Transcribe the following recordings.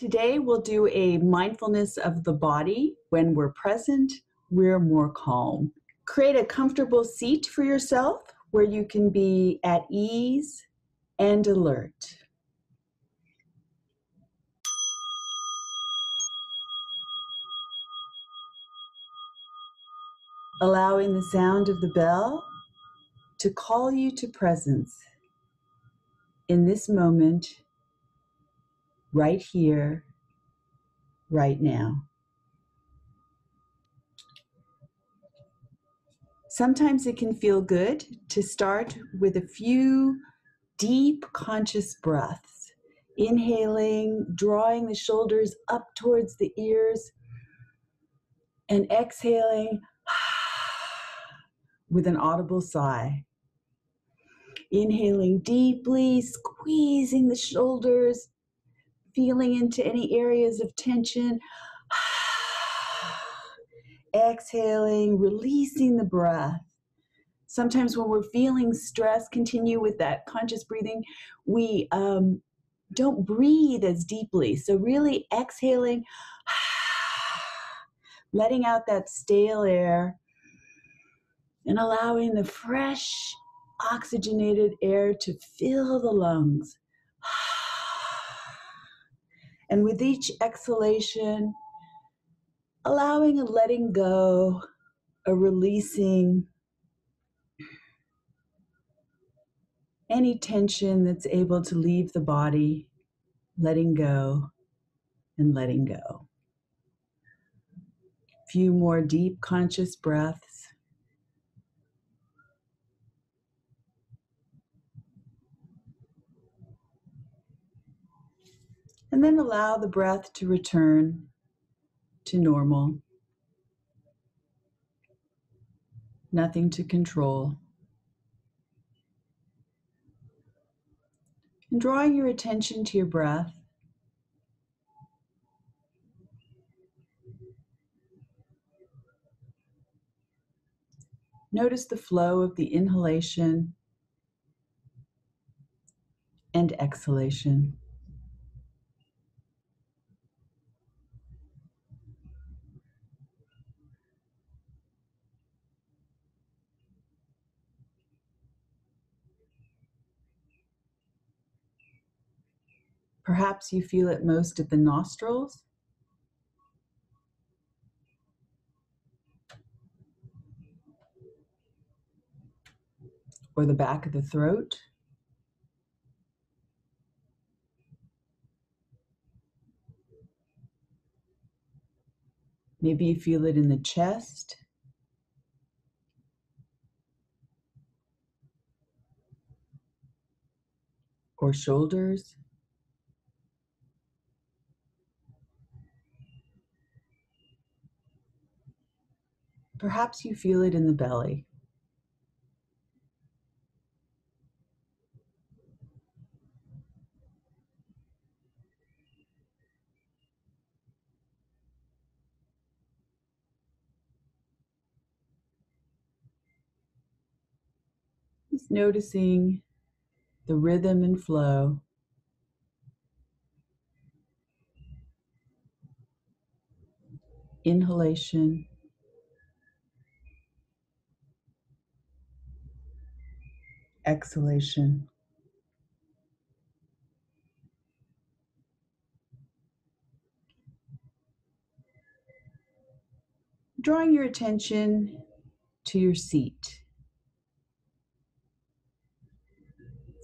Today we'll do a mindfulness of the body. When we're present, we're more calm. Create a comfortable seat for yourself where you can be at ease and alert. Allowing the sound of the bell to call you to presence in this moment right here, right now. Sometimes it can feel good to start with a few deep conscious breaths, inhaling, drawing the shoulders up towards the ears, and exhaling with an audible sigh. Inhaling deeply, squeezing the shoulders, feeling into any areas of tension. Exhaling, releasing the breath. Sometimes when we're feeling stress, continue with that conscious breathing, we um, don't breathe as deeply. So, really exhaling, letting out that stale air, and allowing the fresh, oxygenated air to fill the lungs. And with each exhalation, allowing a letting go, a releasing any tension that's able to leave the body, letting go and letting go. A few more deep conscious breaths. And then allow the breath to return to normal. Nothing to control. And drawing your attention to your breath. Notice the flow of the inhalation and exhalation. Perhaps you feel it most at the nostrils. Or the back of the throat. Maybe you feel it in the chest. Or shoulders. Perhaps you feel it in the belly. Just noticing the rhythm and flow. Inhalation exhalation. Drawing your attention to your seat.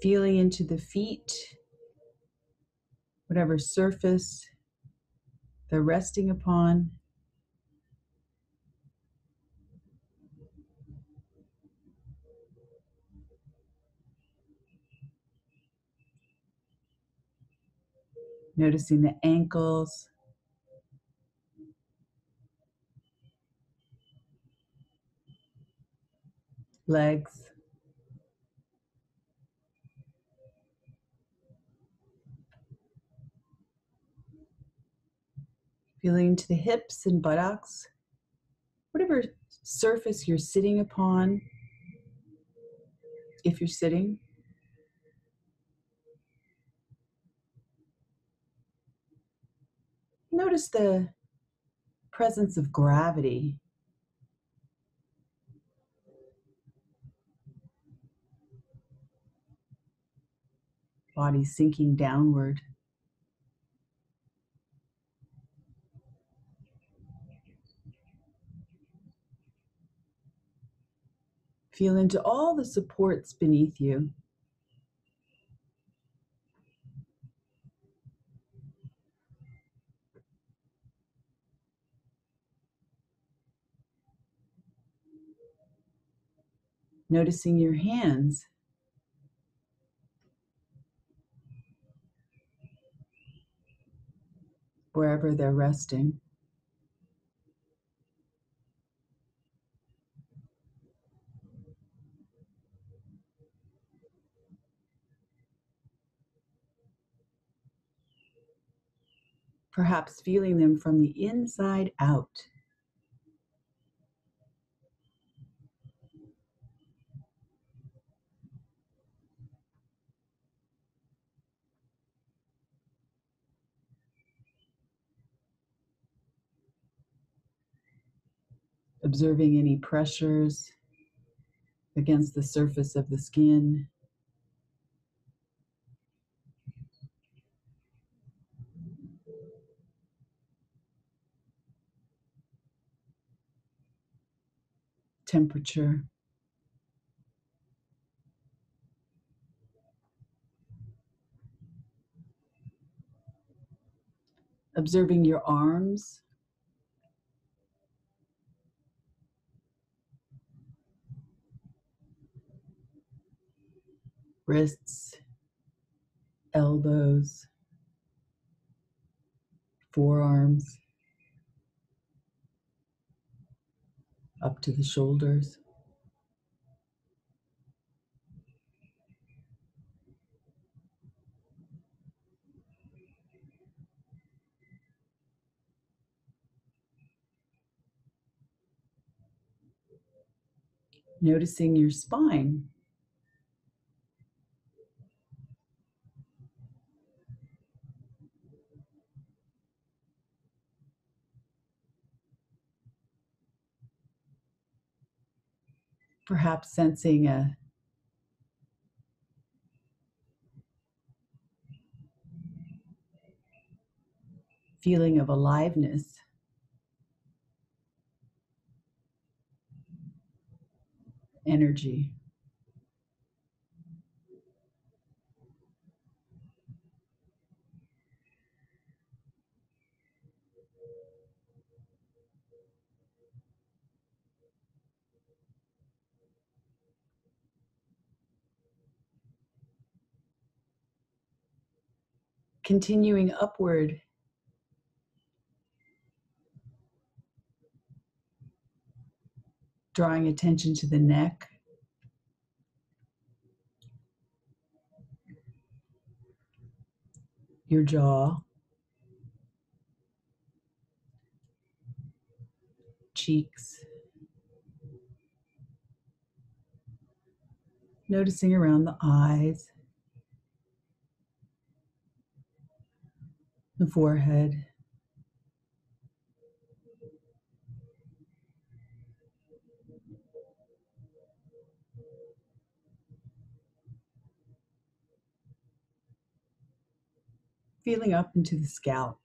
Feeling into the feet, whatever surface they're resting upon. Noticing the ankles. Legs. Feeling to the hips and buttocks. Whatever surface you're sitting upon, if you're sitting. Notice the presence of gravity. Body sinking downward. Feel into all the supports beneath you. Noticing your hands. Wherever they're resting. perhaps feeling them from the inside out. Observing any pressures against the surface of the skin. temperature. Observing your arms. Wrists, elbows, forearms. up to the shoulders. Noticing your spine. Perhaps sensing a feeling of aliveness. Energy. Continuing upward. Drawing attention to the neck. Your jaw. Cheeks. Noticing around the eyes. The forehead. Feeling up into the scalp.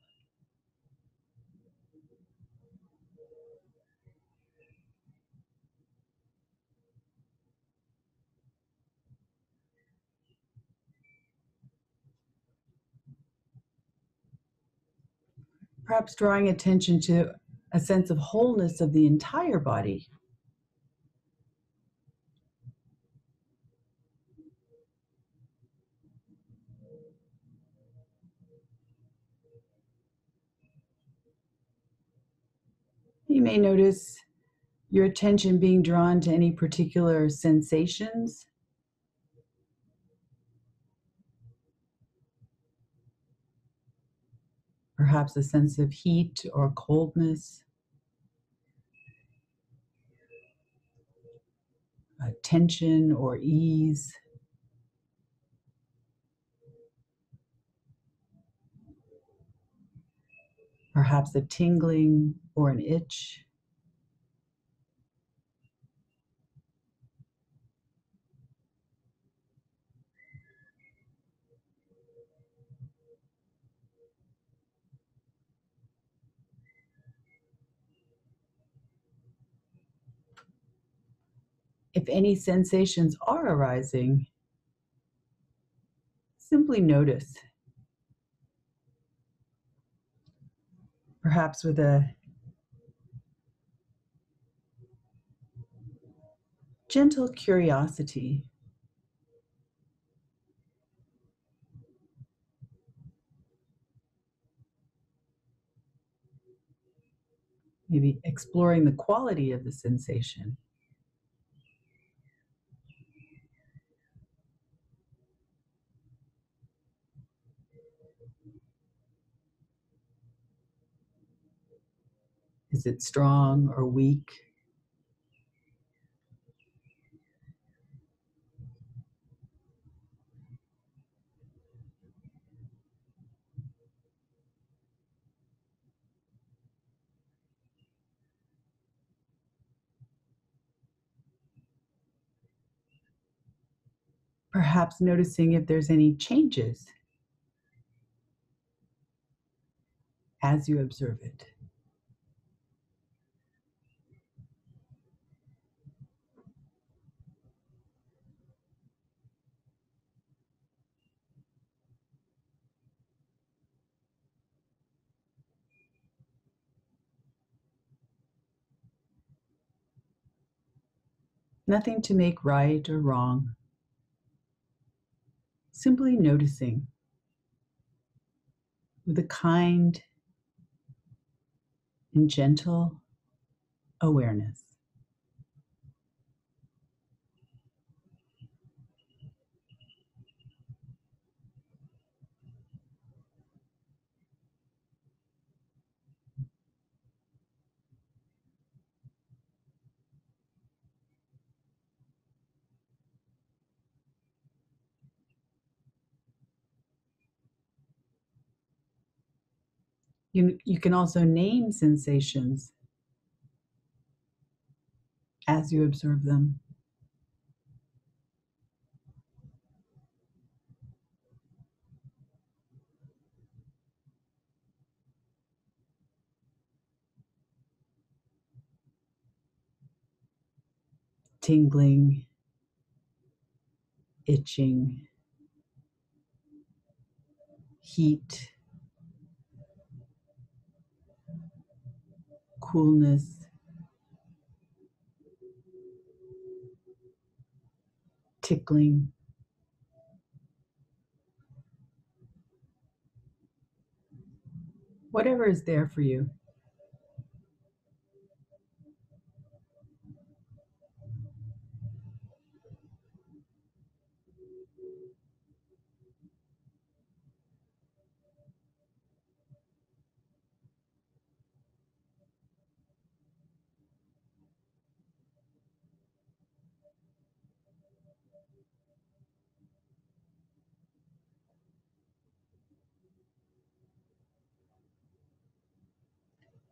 Perhaps drawing attention to a sense of wholeness of the entire body. You may notice your attention being drawn to any particular sensations perhaps a sense of heat or coldness, tension or ease. perhaps a tingling or an itch. If any sensations are arising, simply notice. Perhaps with a gentle curiosity. Maybe exploring the quality of the sensation. Is it strong or weak? Perhaps noticing if there's any changes as you observe it. Nothing to make right or wrong. Simply noticing with a kind and gentle awareness. You, you can also name sensations as you observe them. Tingling, itching, heat. Coolness, tickling. Whatever is there for you.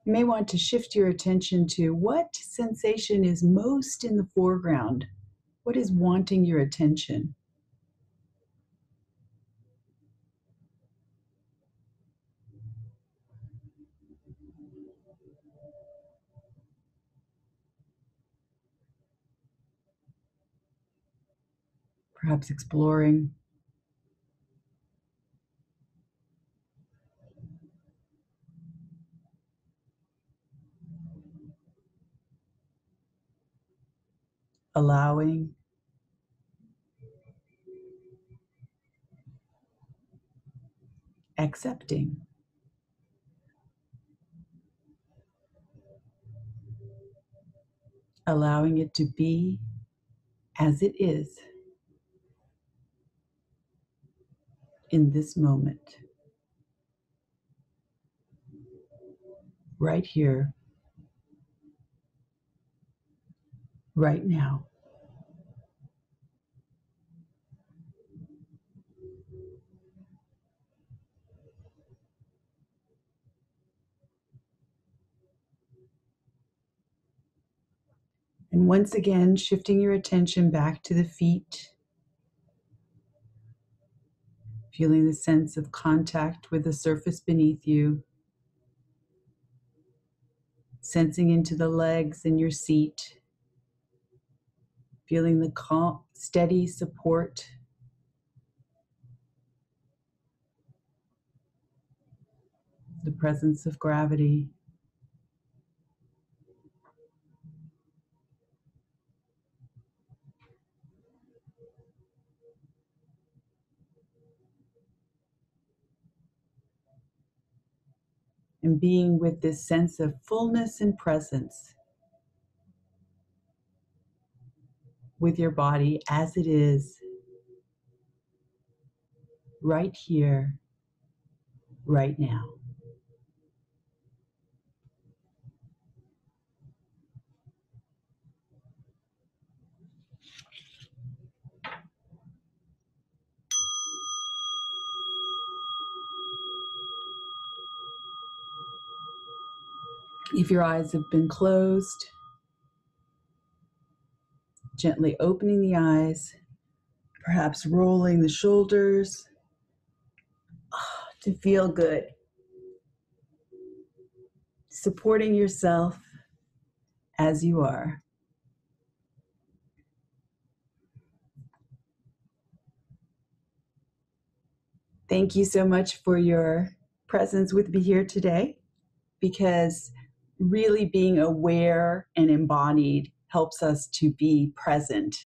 You may want to shift your attention to what sensation is most in the foreground. What is wanting your attention? Perhaps exploring allowing, accepting. Allowing it to be as it is in this moment, right here, right now. And once again, shifting your attention back to the feet, feeling the sense of contact with the surface beneath you, sensing into the legs in your seat, feeling the calm, steady support. The presence of gravity. And being with this sense of fullness and presence with your body as it is, right here, right now. If your eyes have been closed, gently opening the eyes, perhaps rolling the shoulders oh, to feel good. Supporting yourself as you are. Thank you so much for your presence with me here today because really being aware and embodied helps us to be present